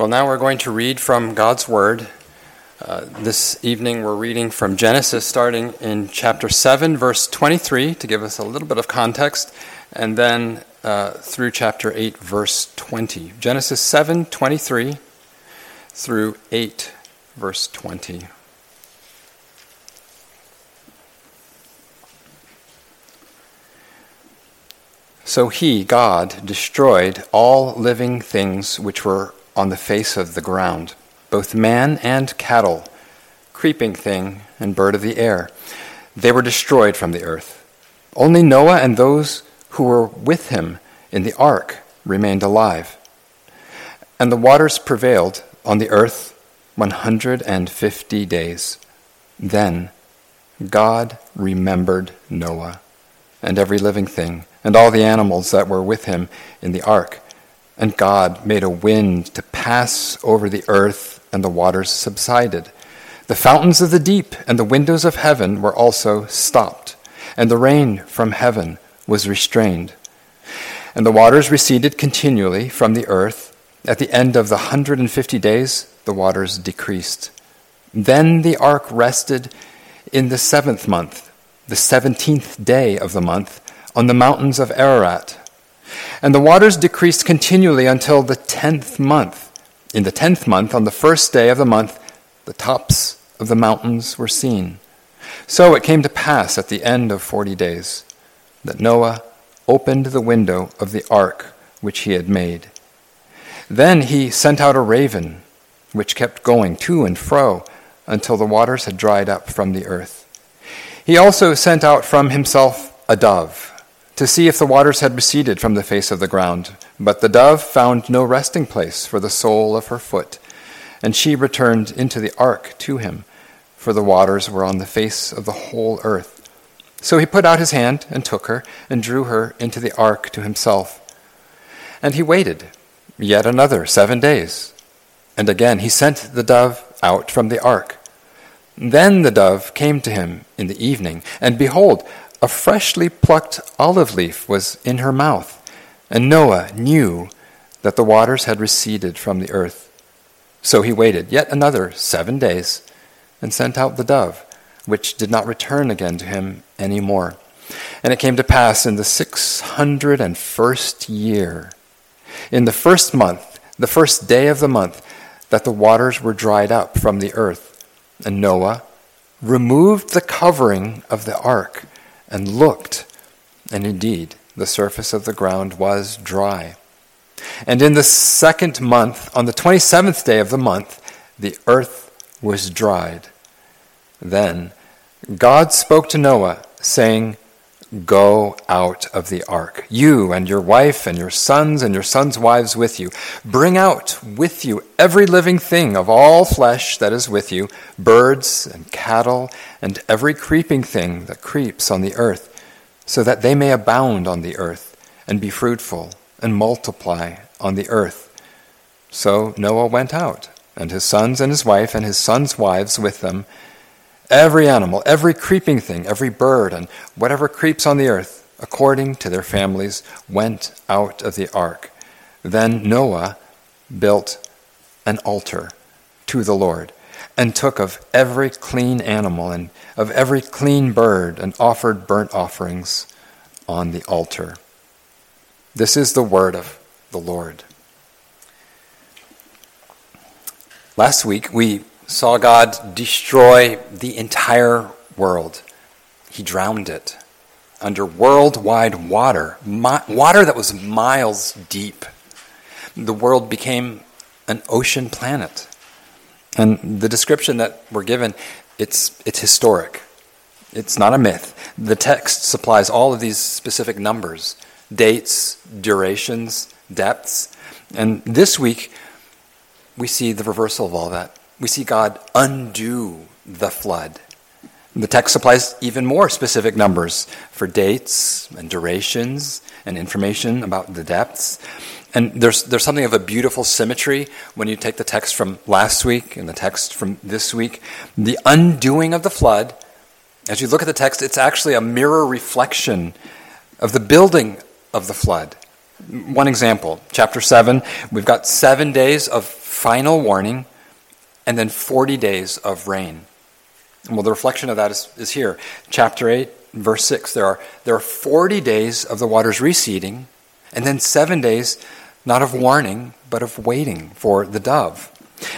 Well, now we're going to read from God's Word. Uh, this evening we're reading from Genesis, starting in chapter 7, verse 23, to give us a little bit of context, and then uh, through chapter 8, verse 20. Genesis 7, 23 through 8, verse 20. So he, God, destroyed all living things which were on the face of the ground, both man and cattle, creeping thing and bird of the air. They were destroyed from the earth. Only Noah and those who were with him in the ark remained alive. And the waters prevailed on the earth 150 days. Then God remembered Noah and every living thing and all the animals that were with him in the ark. And God made a wind to pass over the earth, and the waters subsided. The fountains of the deep and the windows of heaven were also stopped, and the rain from heaven was restrained. And the waters receded continually from the earth. At the end of the 150 days, the waters decreased. Then the ark rested in the seventh month, the seventeenth day of the month, on the mountains of Ararat. And the waters decreased continually until the tenth month. In the tenth month, on the first day of the month, the tops of the mountains were seen. So it came to pass at the end of forty days that Noah opened the window of the ark which he had made. Then he sent out a raven, which kept going to and fro until the waters had dried up from the earth. He also sent out from himself a dove to see if the waters had receded from the face of the ground. But the dove found no resting place for the sole of her foot, and she returned into the ark to him, for the waters were on the face of the whole earth. So he put out his hand and took her, and drew her into the ark to himself. And he waited yet another seven days. And again he sent the dove out from the ark. Then the dove came to him in the evening, and behold, a freshly plucked olive leaf was in her mouth, and Noah knew that the waters had receded from the earth. So he waited yet another seven days and sent out the dove, which did not return again to him any more. And it came to pass in the six hundred and first year, in the first month, the first day of the month, that the waters were dried up from the earth. And Noah removed the covering of the ark and looked, and indeed the surface of the ground was dry. And in the second month, on the 27th day of the month, the earth was dried. Then God spoke to Noah, saying, Go out of the ark, you and your wife and your sons and your sons' wives with you. Bring out with you every living thing of all flesh that is with you, birds and cattle, and every creeping thing that creeps on the earth, so that they may abound on the earth, and be fruitful, and multiply on the earth. So Noah went out, and his sons and his wife and his sons' wives with them Every animal, every creeping thing, every bird, and whatever creeps on the earth, according to their families, went out of the ark. Then Noah built an altar to the Lord, and took of every clean animal and of every clean bird, and offered burnt offerings on the altar. This is the word of the Lord. Last week we saw God destroy the entire world. He drowned it under worldwide water, mi- water that was miles deep. The world became an ocean planet. And the description that we're given, it's, it's historic. It's not a myth. The text supplies all of these specific numbers, dates, durations, depths. And this week, we see the reversal of all that we see God undo the flood. The text supplies even more specific numbers for dates and durations and information about the depths. And there's, there's something of a beautiful symmetry when you take the text from last week and the text from this week. The undoing of the flood, as you look at the text, it's actually a mirror reflection of the building of the flood. One example, chapter 7, we've got seven days of final warning and then 40 days of rain. Well, the reflection of that is, is here. Chapter 8, verse 6. There are, there are 40 days of the waters receding, and then seven days not of warning, but of waiting for the dove.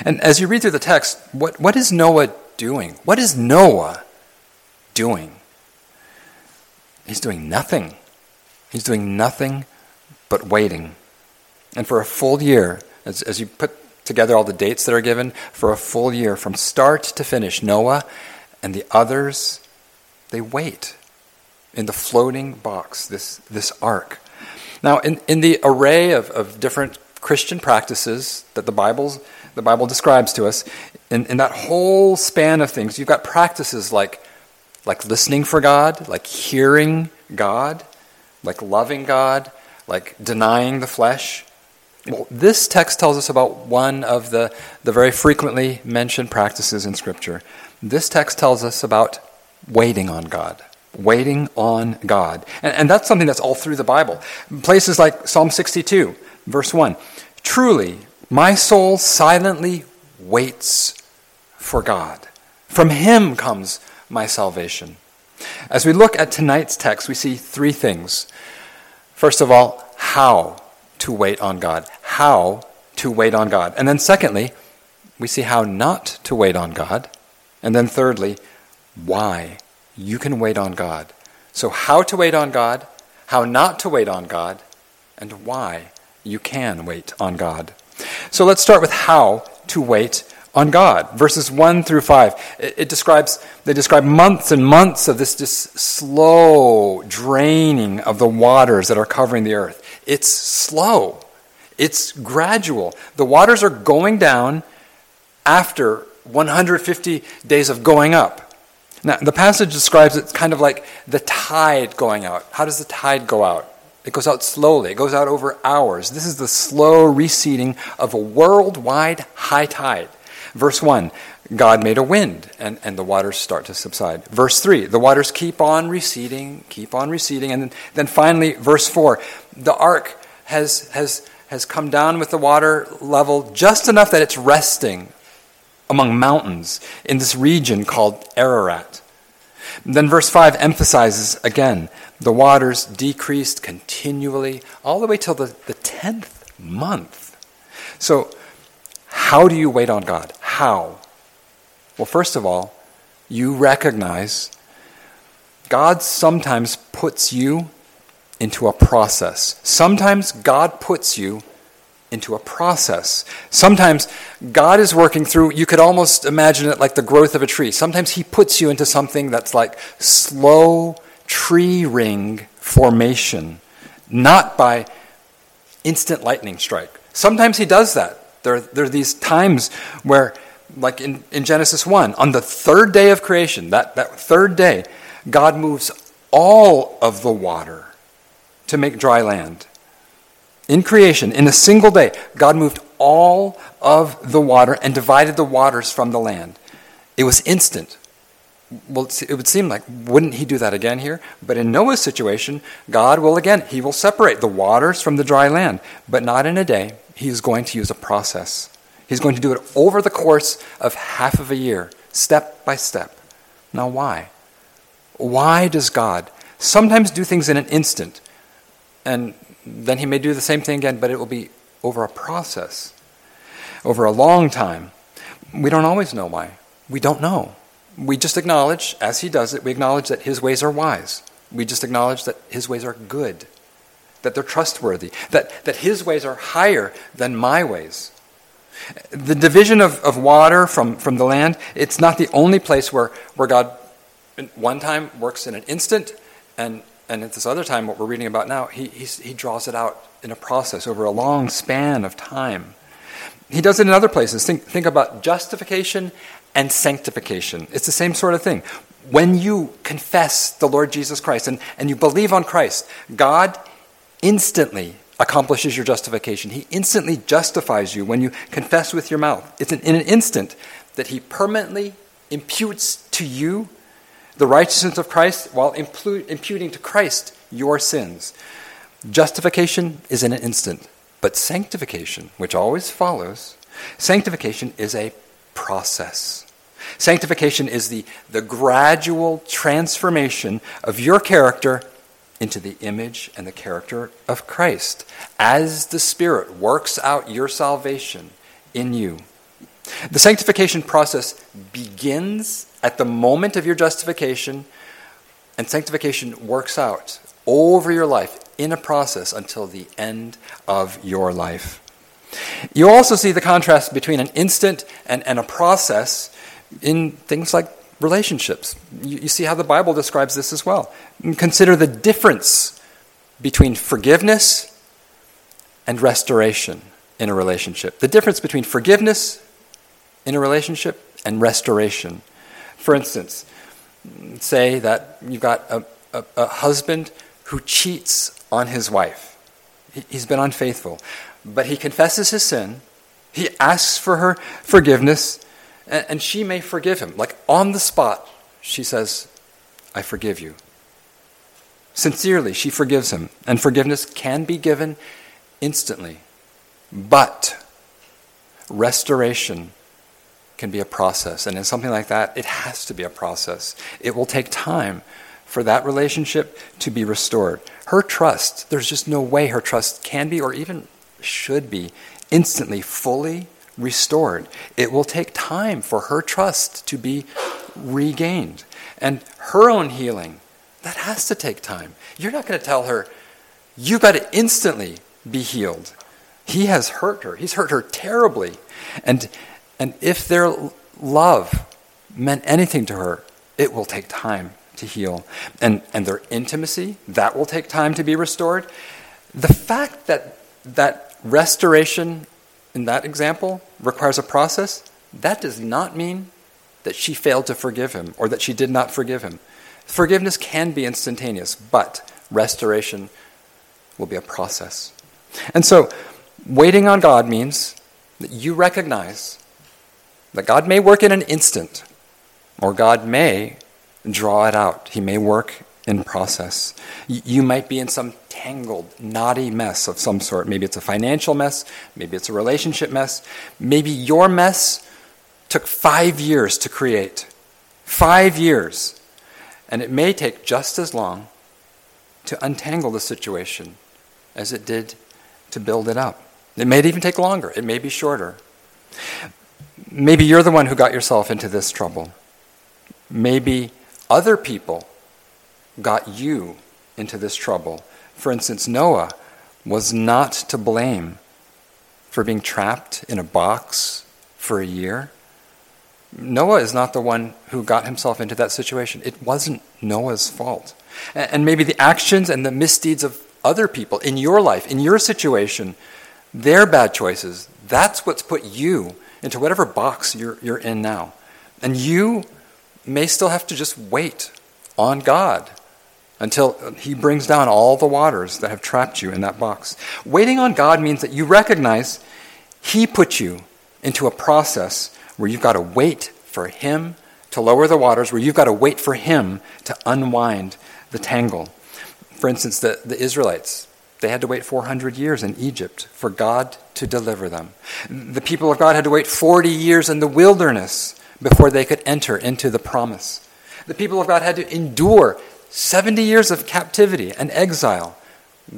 And as you read through the text, what, what is Noah doing? What is Noah doing? He's doing nothing. He's doing nothing but waiting. And for a full year, as, as you put together all the dates that are given, for a full year, from start to finish, Noah and the others, they wait in the floating box, this, this ark. Now, in, in the array of, of different Christian practices that the, Bible's, the Bible describes to us, in, in that whole span of things, you've got practices like, like listening for God, like hearing God, like loving God, like denying the flesh. Well, this text tells us about one of the, the very frequently mentioned practices in Scripture. This text tells us about waiting on God. Waiting on God. And, and that's something that's all through the Bible. Places like Psalm 62, verse 1. Truly, my soul silently waits for God. From Him comes my salvation. As we look at tonight's text, we see three things. First of all, how to wait on God. How to wait on God. And then, secondly, we see how not to wait on God. And then, thirdly, why you can wait on God. So, how to wait on God, how not to wait on God, and why you can wait on God. So, let's start with how to wait on God. Verses 1 through 5. It, it, describes, they describe months and months of this just slow draining of the waters that are covering the earth. It's slow, it's gradual. The waters are going down after 150 days of going up. Now, the passage describes it kind of like the tide going out. How does the tide go out? It goes out slowly, it goes out over hours. This is the slow receding of a worldwide high tide. Verse 1 God made a wind, and, and the waters start to subside. Verse 3 the waters keep on receding, keep on receding. And then, then finally, verse 4 the ark has, has, has come down with the water level just enough that it's resting among mountains in this region called Ararat. Then verse 5 emphasizes again the waters decreased continually all the way till the, the 10th month. So, how do you wait on God? How? Well, first of all, you recognize God sometimes puts you into a process. Sometimes God puts you into a process. Sometimes God is working through, you could almost imagine it like the growth of a tree. Sometimes He puts you into something that's like slow tree ring formation, not by instant lightning strike. Sometimes He does that. There, there are these times where, like in, in Genesis 1, on the third day of creation, that, that third day, God moves all of the water to make dry land. In creation, in a single day, God moved all of the water and divided the waters from the land. It was instant. Well, it would seem like, wouldn't he do that again here? But in Noah's situation, God will again, he will separate the waters from the dry land, but not in a day. He is going to use a process. He's going to do it over the course of half of a year, step by step. Now, why? Why does God sometimes do things in an instant and then he may do the same thing again, but it will be over a process, over a long time. We don't always know why. We don't know. We just acknowledge, as he does it, we acknowledge that his ways are wise. We just acknowledge that his ways are good, that they're trustworthy, that, that his ways are higher than my ways. The division of, of water from, from the land, it's not the only place where, where God, one time, works in an instant, and and at this other time, what we're reading about now, he, he draws it out in a process over a long span of time. He does it in other places. Think, think about justification and sanctification. It's the same sort of thing. When you confess the Lord Jesus Christ and, and you believe on Christ, God instantly accomplishes your justification. He instantly justifies you when you confess with your mouth. It's an, in an instant that He permanently imputes to you the righteousness of Christ while imputing to Christ your sins. Justification is in an instant, but sanctification, which always follows, sanctification is a process. Sanctification is the, the gradual transformation of your character into the image and the character of Christ as the Spirit works out your salvation in you. The sanctification process begins at the moment of your justification, and sanctification works out over your life in a process until the end of your life. You also see the contrast between an instant and, and a process in things like relationships. You, you see how the Bible describes this as well. Consider the difference between forgiveness and restoration in a relationship. The difference between forgiveness in a relationship and restoration. For instance, say that you've got a, a, a husband who cheats on his wife. He, he's been unfaithful, but he confesses his sin, he asks for her forgiveness, and, and she may forgive him. Like on the spot, she says, I forgive you. Sincerely, she forgives him, and forgiveness can be given instantly. But restoration can be a process, and in something like that, it has to be a process. It will take time for that relationship to be restored. Her trust, there's just no way her trust can be or even should be instantly fully restored. It will take time for her trust to be regained. And her own healing, that has to take time. You're not going to tell her, you've got to instantly be healed. He has hurt her. He's hurt her terribly. And, and if their love meant anything to her, it will take time to heal. And, and their intimacy, that will take time to be restored. The fact that, that restoration in that example requires a process, that does not mean that she failed to forgive him or that she did not forgive him. Forgiveness can be instantaneous, but restoration will be a process. And so, waiting on God means that you recognize that God may work in an instant, or God may draw it out. He may work in process. You might be in some tangled, knotty mess of some sort. Maybe it's a financial mess, maybe it's a relationship mess. Maybe your mess took five years to create. Five years. And it may take just as long to untangle the situation as it did to build it up. It may even take longer, it may be shorter. Maybe you're the one who got yourself into this trouble. Maybe other people got you into this trouble. For instance, Noah was not to blame for being trapped in a box for a year. Noah is not the one who got himself into that situation. It wasn't Noah's fault. And maybe the actions and the misdeeds of other people in your life, in your situation, their bad choices, that's what's put you into whatever box you're, you're in now. And you may still have to just wait on God until He brings down all the waters that have trapped you in that box. Waiting on God means that you recognize He put you into a process where you've got to wait for Him to lower the waters, where you've got to wait for Him to unwind the tangle. For instance, the, the Israelites, they had to wait 400 years in Egypt for God to deliver them. The people of God had to wait 40 years in the wilderness before they could enter into the promise. The people of God had to endure 70 years of captivity and exile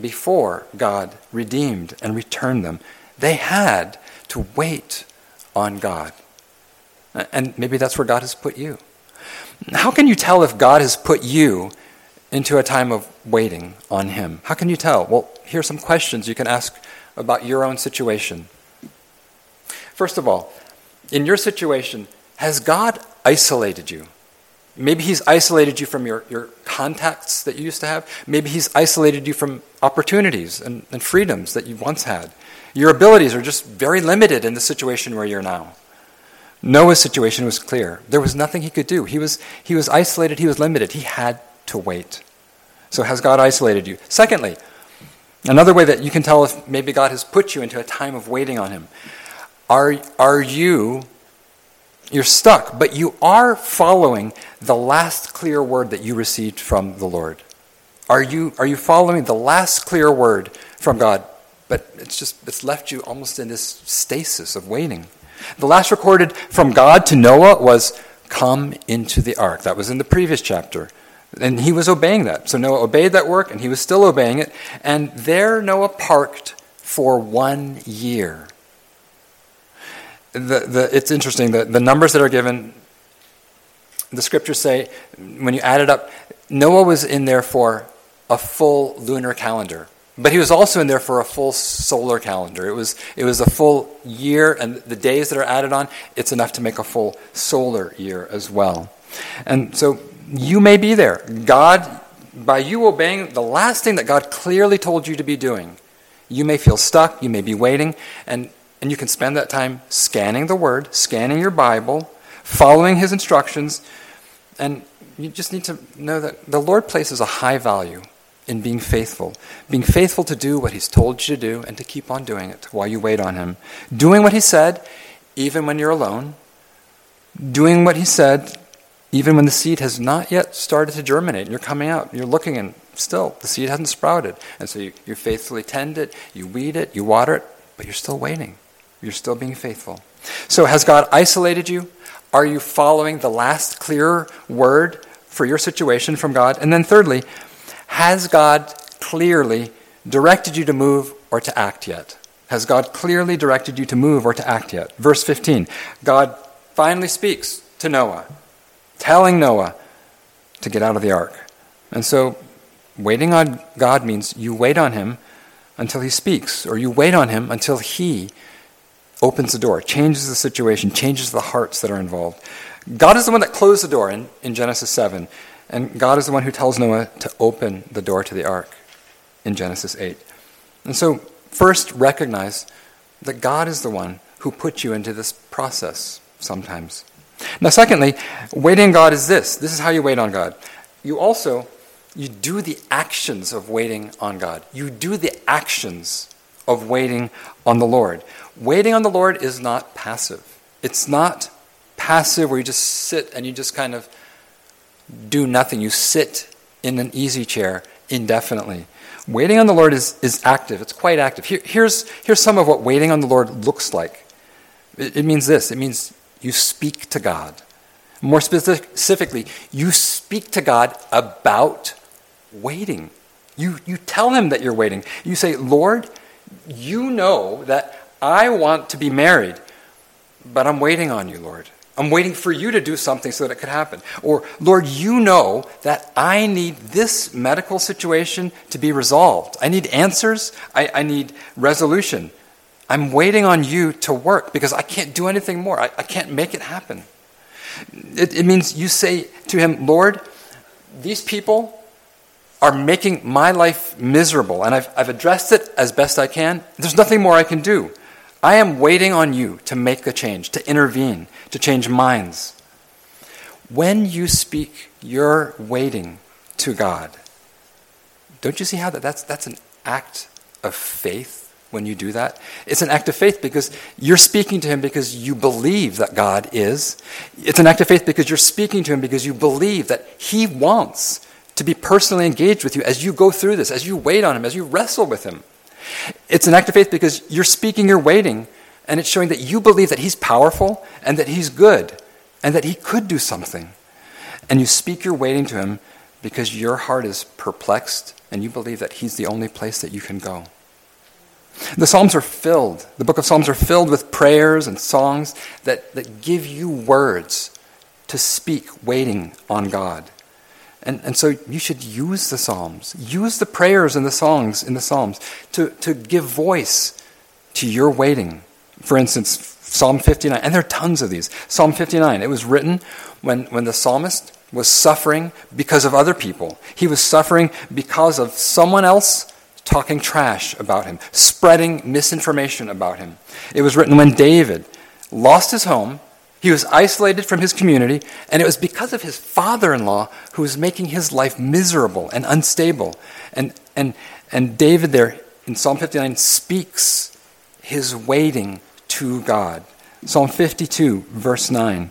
before God redeemed and returned them. They had to wait on God. And maybe that's where God has put you. How can you tell if God has put you into a time of waiting on Him? How can you tell? Well, here are some questions you can ask about your own situation. First of all, in your situation, has God isolated you? Maybe He's isolated you from your, your contacts that you used to have. Maybe He's isolated you from opportunities and, and freedoms that you once had. Your abilities are just very limited in the situation where you're now. Noah's situation was clear. There was nothing he could do. He was, he was isolated, he was limited. He had to wait. So, has God isolated you? Secondly, another way that you can tell if maybe God has put you into a time of waiting on Him are, are you you're stuck, but you are following the last clear word that you received from the Lord. Are you, are you following the last clear word from God? But it's just, it's left you almost in this stasis of waiting. The last recorded from God to Noah was, Come into the ark. That was in the previous chapter. And he was obeying that. So Noah obeyed that work, and he was still obeying it. And there Noah parked for one year. The, the, it's interesting, the, the numbers that are given, the scriptures say, when you add it up, Noah was in there for a full lunar calendar. But he was also in there for a full solar calendar. It was, it was a full year, and the days that are added on, it's enough to make a full solar year as well. And so you may be there. God, by you obeying the last thing that God clearly told you to be doing, you may feel stuck, you may be waiting, and, and you can spend that time scanning the Word, scanning your Bible, following His instructions, and you just need to know that the Lord places a high value in being faithful. Being faithful to do what He's told you to do and to keep on doing it while you wait on Him. Doing what He said, even when you're alone. Doing what He said, even when the seed has not yet started to germinate and you're coming out. You're looking and still the seed hasn't sprouted. And so you, you faithfully tend it, you weed it, you water it, but you're still waiting. You're still being faithful. So has God isolated you? Are you following the last clear word for your situation from God? And then thirdly, has God clearly directed you to move or to act yet? Has God clearly directed you to move or to act yet? Verse 15 God finally speaks to Noah, telling Noah to get out of the ark. And so, waiting on God means you wait on Him until He speaks, or you wait on Him until He opens the door, changes the situation, changes the hearts that are involved. God is the one that closed the door in, in Genesis 7. And God is the one who tells Noah to open the door to the ark in Genesis 8. And so, first, recognize that God is the one who put you into this process sometimes. Now, secondly, waiting on God is this. This is how you wait on God. You also you do the actions of waiting on God. You do the actions of waiting on the Lord. Waiting on the Lord is not passive. It's not passive where you just sit and you just kind of do nothing. You sit in an easy chair indefinitely. Waiting on the Lord is, is active, it's quite active. Here, here's, here's some of what waiting on the Lord looks like it, it means this it means you speak to God. More specifically, you speak to God about waiting. You, you tell him that you're waiting. You say, Lord, you know that I want to be married, but I'm waiting on you, Lord. I'm waiting for you to do something so that it could happen. Or, Lord, you know that I need this medical situation to be resolved. I need answers. I, I need resolution. I'm waiting on you to work because I can't do anything more. I, I can't make it happen. It, it means you say to him, Lord, these people are making my life miserable, and I've, I've addressed it as best I can. There's nothing more I can do. I am waiting on you to make a change, to intervene, to change minds. When you speak, you're waiting to God. Don't you see how that, that's, that's an act of faith when you do that? It's an act of faith because you're speaking to Him because you believe that God is. It's an act of faith because you're speaking to Him because you believe that He wants to be personally engaged with you as you go through this, as you wait on Him, as you wrestle with Him. It's an act of faith because you're speaking, you're waiting, and it's showing that you believe that He's powerful and that He's good and that He could do something. And you speak your waiting to Him because your heart is perplexed and you believe that He's the only place that you can go. The Psalms are filled, the book of Psalms are filled with prayers and songs that, that give you words to speak waiting on God. And, and so you should use the Psalms, use the prayers and the songs in the Psalms to, to give voice to your waiting. For instance, Psalm 59, and there are tons of these. Psalm 59, it was written when, when the psalmist was suffering because of other people. He was suffering because of someone else talking trash about him, spreading misinformation about him. It was written when David lost his home he was isolated from his community, and it was because of his father in law who was making his life miserable and unstable. And, and, and David, there in Psalm 59, speaks his waiting to God. Psalm 52, verse 9.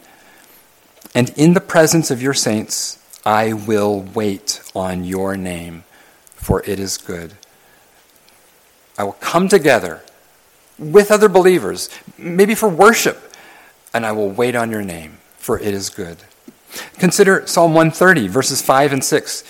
And in the presence of your saints, I will wait on your name. for it is good. I will come together with other believers, maybe for worship, and I will wait on your name, for it is good. Consider Psalm 130, verses 5 and 6.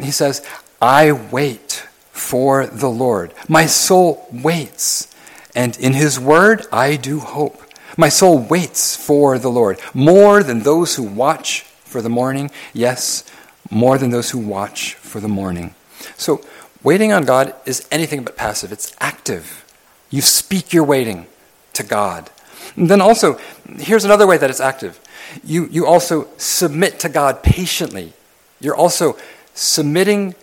He says, I wait for the Lord. My soul waits, and in his word I do hope. My soul waits for the Lord, more than those who watch for the morning. Yes, more than those who watch for the morning. So, waiting on God is anything but passive, it's active. You speak your waiting to God. And then also, here's another way that it's active. You, you also submit to God patiently. You're also submitting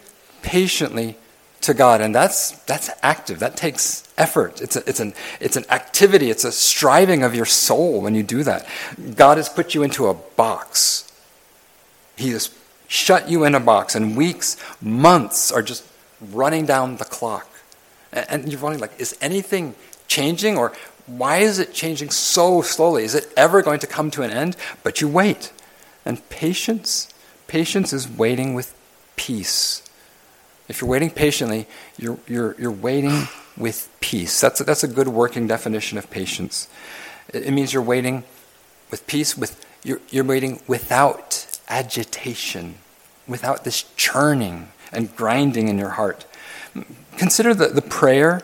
patiently to God, and that's, that's active. That takes effort. It's, a, it's, an, it's an activity, it's a striving of your soul when you do that. God has put you into a box. He has shut you in a box, and weeks, months are just running down the clock. And, and you're wondering, like, is anything changing, or why is it changing so slowly? Is it ever going to come to an end? But you wait. And patience, patience is waiting with peace. If you're waiting patiently, you're, you're, you're waiting with peace. That's a, that's a good working definition of patience. It, it means you're waiting with peace, with, you're, you're waiting without agitation, without this churning and grinding in your heart. Consider the, the prayer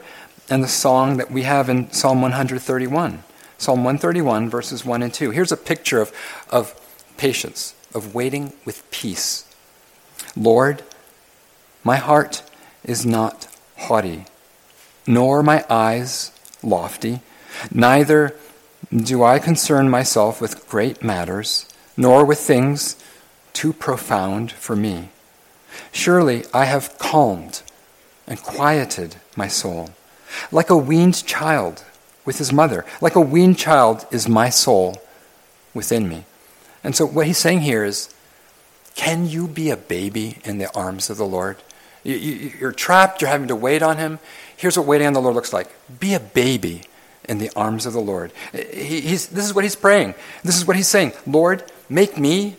and the song that we have in Psalm 131. Psalm 131, verses 1 and 2. Here's a picture of, of patience, of waiting with peace. Lord, my heart is not haughty, nor my eyes lofty. Neither do I concern myself with great matters, nor with things too profound for me. Surely I have calmed and quieted my soul. Like a weaned child with his mother, like a weaned child is my soul within me. And so what he's saying here is can you be a baby in the arms of the Lord? You, are trapped, you're having to wait on Him. Here's what waiting on the Lord looks like be a baby in the arms of the Lord. He, this is what He's praying. This is what He's saying Lord, make me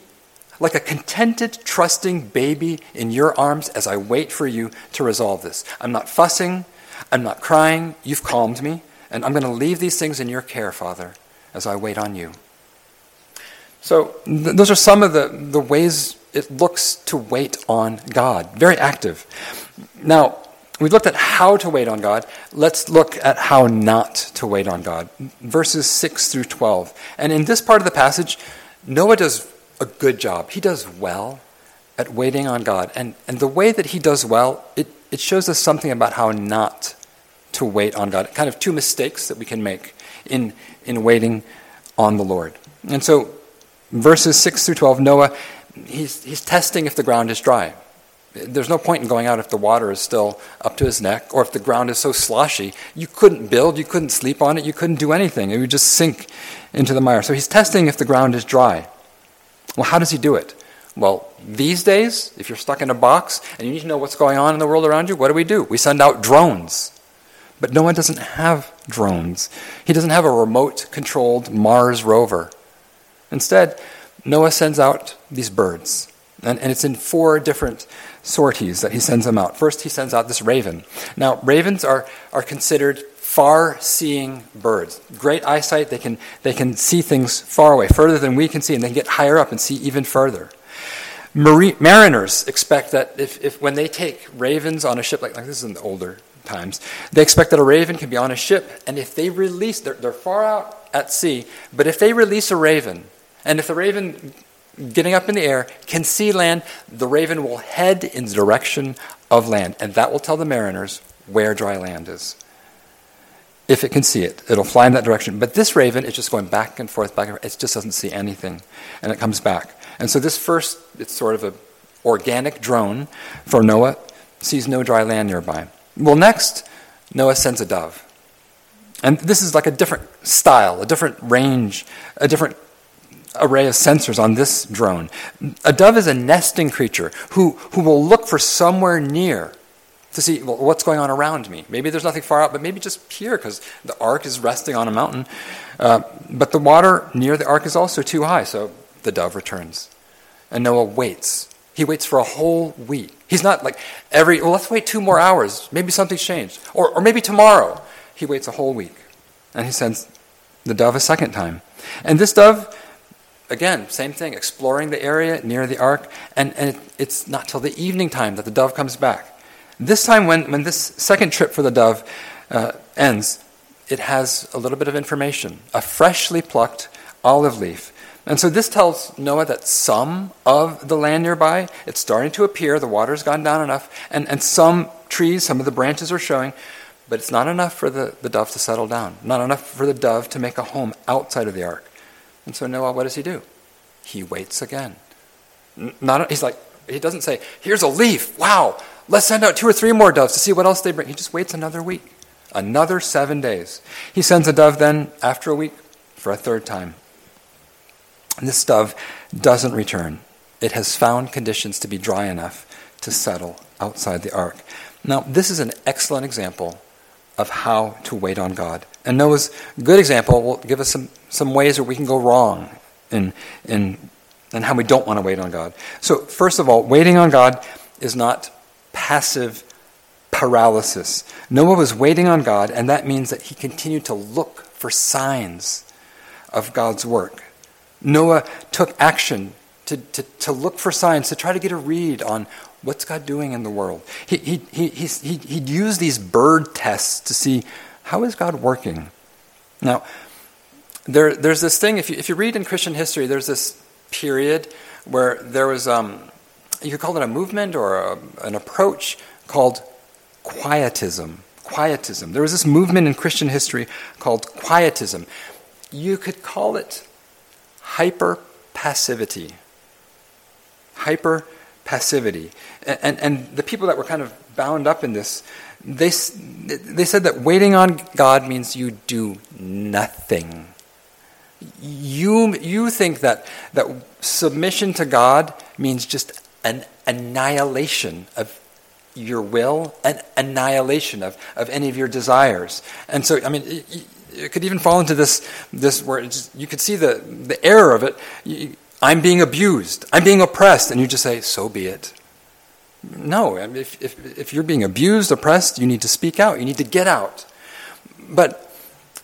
like a contented, trusting baby in your arms as I wait for you to resolve this. I'm not fussing, I'm not crying, you've calmed me, and I'm going to leave these things in your care, Father, as I wait on you. So, th- those are some of the, the ways it looks to wait on God. Very active. Now, we've looked at how to wait on God. Let's look at how not to wait on God. Verses 6 through 12. And in this part of the passage, Noah does a good job. He does well at waiting on God. And, and the way that he does well, it, it shows us something about how not to wait on God. Kind of two mistakes that we can make in, in waiting on the Lord. And so, verses 6 through 12, Noah he's, he's testing if the ground is dry. There's no point in going out if the water is still up to his neck or if the ground is so sloshy. You couldn't build, you couldn't sleep on it, you couldn't do anything. It would just sink into the mire. So he's testing if the ground is dry. Well, how does he do it? Well, these days, if you're stuck in a box and you need to know what's going on in the world around you, what do we do? We send out drones. But Noah doesn't have drones. He doesn't have a remote controlled Mars rover. Instead, Noah sends out these birds. And, and, it's in four different sorties that he sends them out. First, he sends out this raven. Now, ravens are, are considered far seeing birds. Great eyesight, they can, they can see things far away, further than we can see, and they can get higher up and see even further. Marine, mariners expect that if, if when they take ravens on a ship, like, like this is in the older times, they expect that a raven can be on a ship, and if they release, they're, they're far out at sea, but if they release a raven, and if the raven getting up in the air can see land, the raven will head in the direction of land, and that will tell the mariners where dry land is. If it can see it, it'll fly in that direction. But this raven is just going back and forth, back and forth. It just doesn't see anything, and it comes back. And so this first, it's sort of an organic drone for Noah, sees no dry land nearby. Well, next, Noah sends a dove. And this is like a different style, a different range, a different array of sensors on this drone. A dove is a nesting creature who, who will look for somewhere near to see well, what's going on around me. Maybe there's nothing far out, but maybe just here because the ark is resting on a mountain. Uh, but the water near the ark is also too high, so the dove returns. And Noah waits. He waits for a whole week. He's not like every, well, let's wait two more hours. Maybe something's changed. Or, or maybe tomorrow. He waits a whole week. And he sends the dove a second time. And this dove, again, same thing, exploring the area near the ark. And, and it, it's not till the evening time that the dove comes back. This time, when, when this second trip for the dove uh, ends, it has a little bit of information a freshly plucked olive leaf. And so this tells Noah that some of the land nearby, it's starting to appear, the water's gone down enough, and, and some trees, some of the branches are showing, but it's not enough for the, the dove to settle down, not enough for the dove to make a home outside of the ark. And so Noah, what does he do? He waits again. Not, he's like, he doesn't say, here's a leaf, wow, let's send out two or three more doves to see what else they bring. He just waits another week, another seven days. He sends a dove then, after a week, for a third time. This dove doesn't return. It has found conditions to be dry enough to settle outside the ark. Now, this is an excellent example of how to wait on God. And Noah's good example will give us some, some ways where we can go wrong in, in, in how we don't want to wait on God. So, first of all, waiting on God is not passive paralysis. Noah was waiting on God, and that means that he continued to look for signs of God's work. Noah took action to, to, to look for signs, to try to get a read on what's God doing in the world. He, he, he, he, he'd use these bird tests to see how is God working. Now, there, there's this thing, if you, if you read in Christian history, there's this period where there was, um, you could call it a movement or a, an approach called quietism. Quietism. There was this movement in Christian history called quietism. You could call it hyper passivity. Hyper passivity. And, and, and, the people that were kind of bound up in this, they, they said that waiting on God means you do nothing. You, you think that, that submission to God means just an annihilation of your will, an annihilation of, of any of your desires. And so, I mean, it, could even fall into this, this where just, you could see the, the error of it. You, I'm being abused, I'm being oppressed, and you just say, so be it. No, if, if, if you're being abused, oppressed, you need to speak out, you need to get out. But,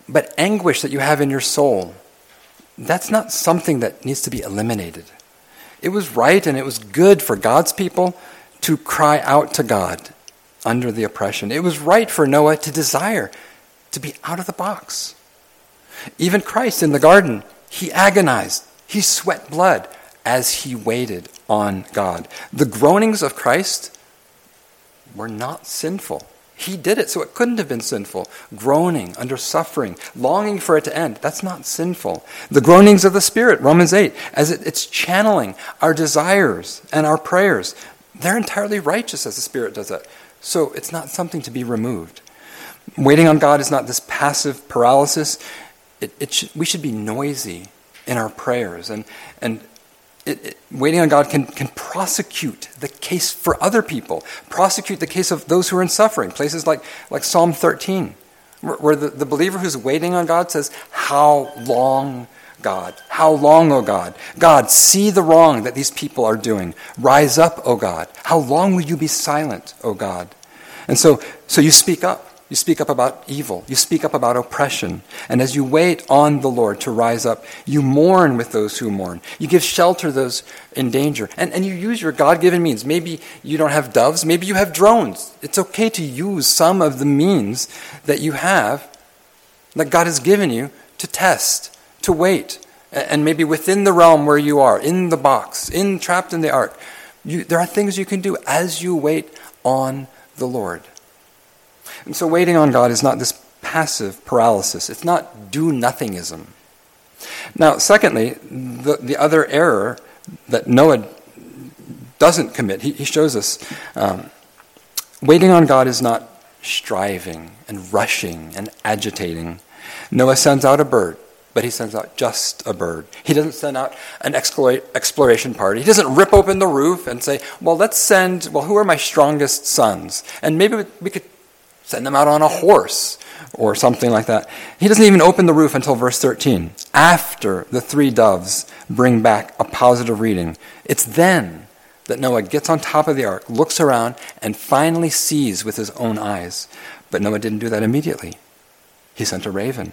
but anguish that you have in your soul, that's not something that needs to be eliminated. It was right and it was good for God's people to cry out to God under the oppression. It was right for Noah to desire to be out of the box. Even Christ in the garden, he agonized, he sweat blood as he waited on God. The groanings of Christ were not sinful. He did it, so it couldn't have been sinful. Groaning under suffering, longing for it to end, that's not sinful. The groanings of the Spirit, Romans 8, as it, it's channeling our desires and our prayers, they're entirely righteous as the Spirit does that. So it's not something to be removed. Waiting on God is not this passive paralysis. It, it we should be noisy in our prayers. And, and it, it, waiting on God can, can prosecute the case for other people, prosecute the case of those who are in suffering. Places like, like Psalm 13, where, where the, the believer who's waiting on God says, How long, God? How long, O God? God, see the wrong that these people are doing. Rise up, O God. How long will you be silent, O God? And so, so you speak up. You speak up about evil. You speak up about oppression. And as you wait on the Lord to rise up, you mourn with those who mourn. You give shelter to those in danger. And, and you use your God given means. Maybe you don't have doves. Maybe you have drones. It's okay to use some of the means that you have, that God has given you, to test, to wait. And maybe within the realm where you are, in the box, in trapped in the ark, you, there are things you can do as you wait on the Lord. And so waiting on God is not this passive paralysis, it's not do nothingism. Now, secondly, the, the other error that Noah doesn't commit, he, he shows us um, waiting on God is not striving and rushing and agitating. Noah sends out a bird, but he sends out just a bird. He doesn't send out an exploration party. He doesn't rip open the roof and say, well, let's send, well, who are my strongest sons? And maybe we could send them out on a horse or something like that. He doesn't even open the roof until verse 13. After the three doves bring back a positive reading, it's then that Noah gets on top of the ark, looks around, and finally sees with his own eyes. But Noah didn't do that immediately. He sent a raven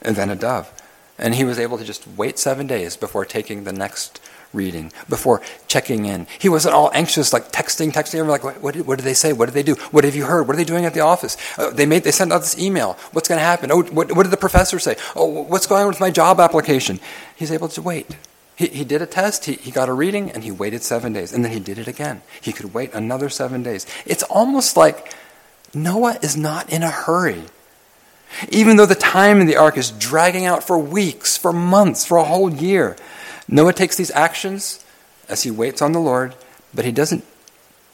and then a dove. And he was able to just wait seven days before taking the next reading, before checking in. He wasn't all anxious, like texting, texting everyone, like, what, what, did, what did they say? What did they do? What have you heard? What are they doing at the office? Uh, they made, they sent out this email. What's going to happen? Oh, what, what did the professor say? Oh, what's going on with my job application? He's able to wait. He, he did a test, he, he got a reading, and he waited seven days. And then he did it again. He could wait another seven days. It's almost like Noah is not in a hurry. Even though the time in the ark is dragging out for weeks, for months, for a whole year, Noah takes these actions as he waits on the Lord, but he doesn't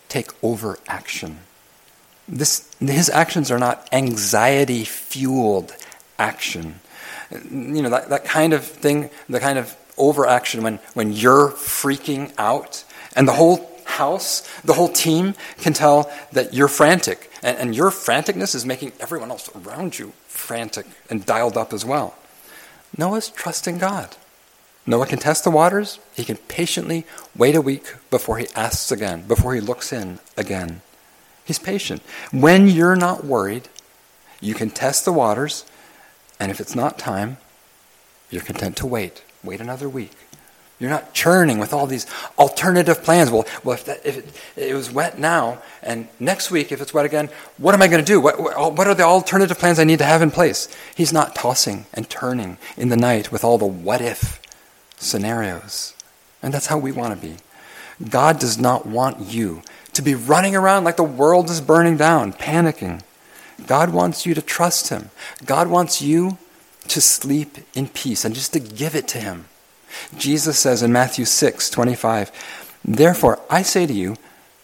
take over action. This, his actions are not anxiety fueled action. You know, that, that kind of thing, the kind of overaction when, when you're freaking out and the whole house, the whole team can tell that you're frantic. And, and your franticness is making everyone else around you frantic and dialed up as well. Noah's trusting God. Noah can test the waters. He can patiently wait a week before he asks again, before he looks in again. He's patient. When you're not worried, you can test the waters, and if it's not time, you're content to wait. Wait another week. You're not churning with all these alternative plans. Well, well if, that, if it, it, was wet now, and next week, if it's wet again, what am I going to do? What, what are the alternative plans I need to have in place? He's not tossing and turning in the night with all the what if scenarios. And that's how we want to be. God does not want you to be running around like the world is burning down, panicking. God wants you to trust Him. God wants you to sleep in peace and just to give it to Him. Jesus says in Matthew 6 25, Therefore, I say to you,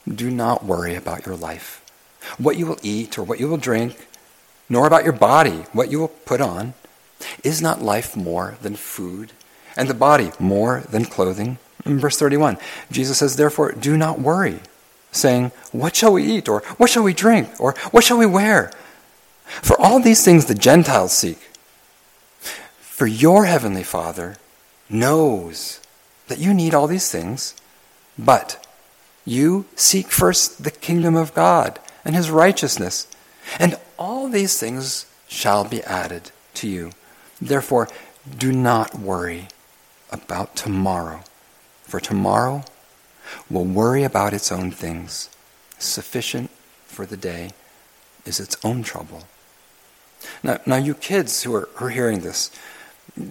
do not worry about your life, what you will eat or what you will drink, nor about your body, what you will put on. Is not life more than food, and the body more than clothing? In verse 31, Jesus says, Therefore, do not worry, saying, What shall we eat, or what shall we drink, or what shall we wear? For all these things the Gentiles seek. For your heavenly Father knows that you need all these things, but you seek first the kingdom of God and his righteousness, and all these things shall be added to you. Therefore, do not worry about tomorrow, for tomorrow will worry about its own things. Sufficient for the day is its own trouble. Now, now you kids who are, who are hearing this,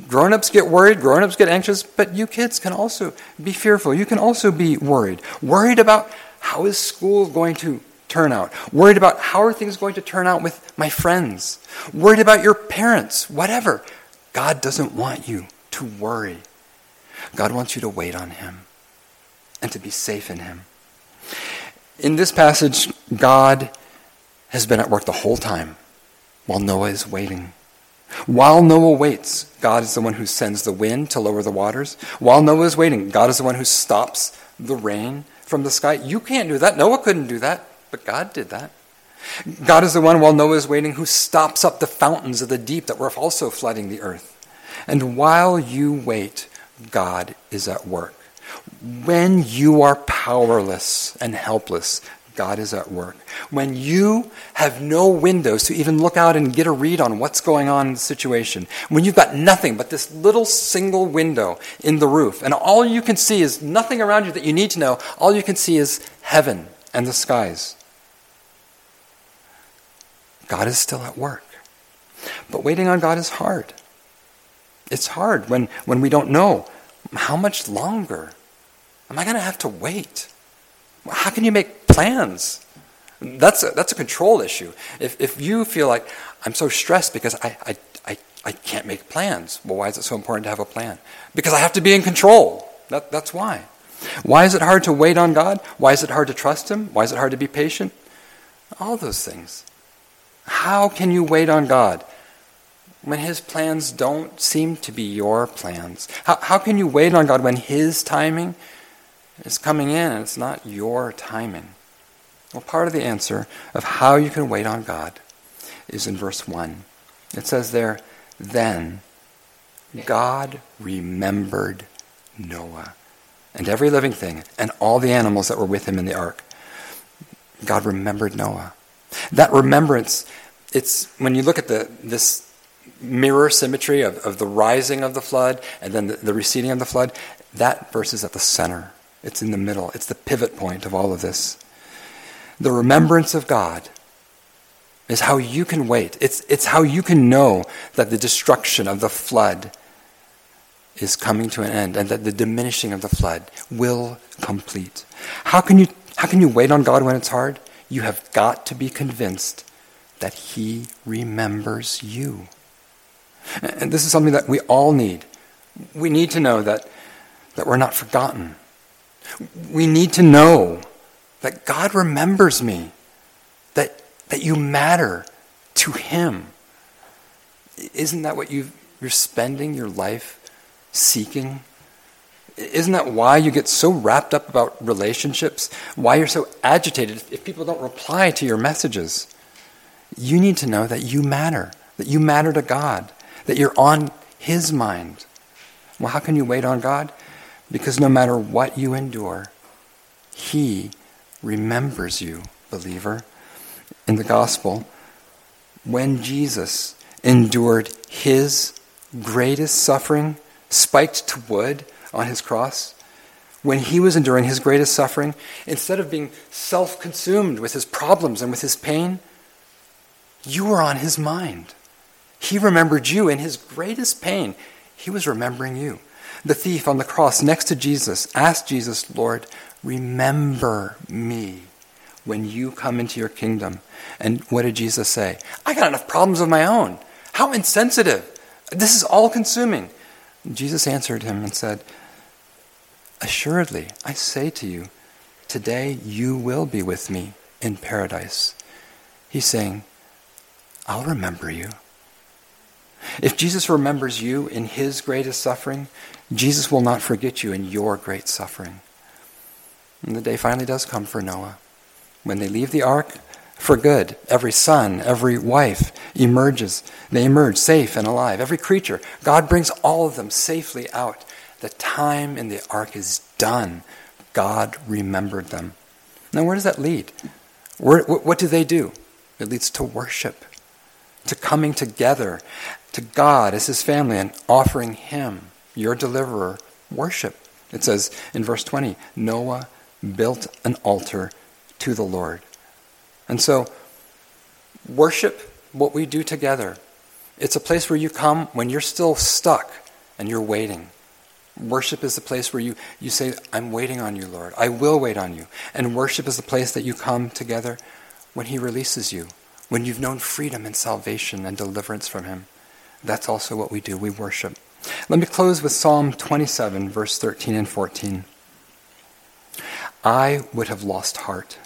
Grown ups get worried, grown ups get anxious, but you kids can also be fearful. You can also be worried. Worried about how is school going to turn out? Worried about how are things going to turn out with my friends? Worried about your parents? Whatever. God doesn't want you to worry. God wants you to wait on Him and to be safe in Him. In this passage, God has been at work the whole time while Noah is waiting. While Noah waits, God is the one who sends the wind to lower the waters. While Noah is waiting, God is the one who stops the rain from the sky. You can't do that. Noah couldn't do that, but God did that. God is the one, while Noah is waiting, who stops up the fountains of the deep that were also flooding the earth. And while you wait, God is at work. When you are powerless and helpless, God is at work. When you have no windows to even look out and get a read on what's going on in the situation, when you've got nothing but this little single window in the roof, and all you can see is nothing around you that you need to know, all you can see is heaven and the skies. God is still at work. But waiting on God is hard. It's hard when, when we don't know how much longer am I going to have to wait? How can you make plans? That's a, that's a control issue. If, if you feel like, I'm so stressed because I, I, I, I can't make plans, well, why is it so important to have a plan? Because I have to be in control. That, that's why. Why is it hard to wait on God? Why is it hard to trust Him? Why is it hard to be patient? All those things. How can you wait on God when His plans don't seem to be your plans? How, how can you wait on God when His timing is coming in and it's not your timing. Well, part of the answer of how you can wait on God is in verse 1. It says there, Then God remembered Noah and every living thing and all the animals that were with him in the ark. God remembered Noah. That remembrance, it's when you look at the this mirror symmetry of, of the rising of the flood and then the, the receding of the flood, that verse is at the center. It's in the middle. It's the pivot point of all of this. The remembrance of God is how you can wait. It's, it's how you can know that the destruction of the flood is coming to an end and that the diminishing of the flood will complete. How can you, how can you wait on God when it's hard? You have got to be convinced that He remembers you. And this is something that we all need. We need to know that, that we're not forgotten. We need to know that God remembers me, that, that you matter to Him. Isn't that what you you're spending your life seeking? Isn't that why you get so wrapped up about relationships? Why you're so agitated if people don't reply to your messages? You need to know that you matter, that you matter to God, that you're on His mind. Well, how can you wait on God? Because no matter what you endure, He remembers you, believer. In the gospel, when Jesus endured His greatest suffering, spiked to wood on His cross, when he was enduring his greatest suffering, instead of being self consumed with his problems and with his pain, you were on his mind. He remembered you in his greatest pain. He was remembering you. The thief on the cross next to Jesus asked Jesus, Lord, remember me when you come into your kingdom. And what did Jesus say? I got enough problems of my own. How insensitive. This is all consuming. Jesus answered him and said, Assuredly, I say to you, today you will be with me in paradise. He's saying, I'll remember you. If Jesus remembers you in his greatest suffering, Jesus will not forget you in your great suffering. And the day finally does come for Noah. When they leave the ark for good, every son, every wife emerges. They emerge safe and alive. Every creature, God brings all of them safely out. The time in the ark is done. God remembered them. Now, where does that lead? Where, what do they do? It leads to worship, to coming together to God as his family and offering him, your deliverer, worship. It says in verse 20 Noah built an altar to the Lord. And so, worship, what we do together, it's a place where you come when you're still stuck and you're waiting. Worship is the place where you, you say, I'm waiting on you, Lord. I will wait on you. And worship is the place that you come together when He releases you, when you've known freedom and salvation and deliverance from Him that's also what we do. We worship. Let me close with Psalm 27, verse 13 and 14. I would have lost heart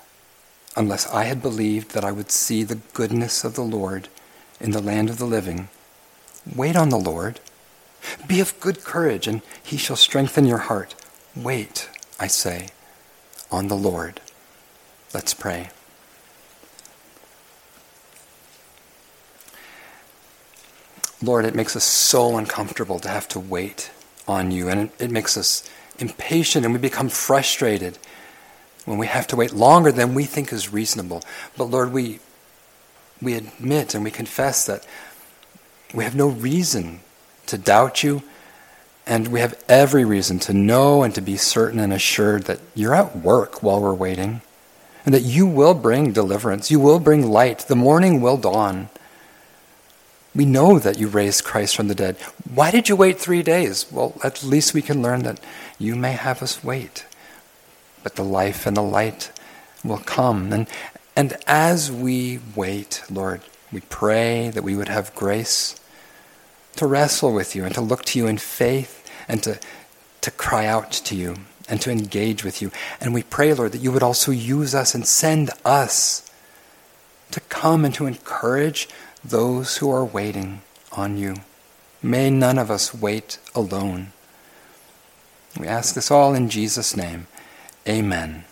unless I had believed that I would see the goodness of the Lord in the land of the living. Wait on the Lord. Be of good courage, and he shall strengthen your heart. Wait, I say, on the Lord. Let's pray. Lord, it makes us so uncomfortable to have to wait on you, and it, it makes us impatient and we become frustrated when we have to wait longer than we think is reasonable. But Lord, we, we admit and we confess that we have no reason to doubt you, and we have every reason to know and to be certain and assured that you're at work while we're waiting, and that you will bring deliverance, you will bring light, the morning will dawn. We know that you raised Christ from the dead. Why did you wait three days? Well, at least we can learn that you may have us wait. But the life and the light will come. And, and as we wait, Lord, we pray that we would have grace to wrestle with you and to look to you in faith and to, to cry out to you and to engage with you. And we pray, Lord, that you would also use us and send us to come and to encourage those who are waiting on you. May none of us wait alone. We ask this all in Jesus' name. Amen.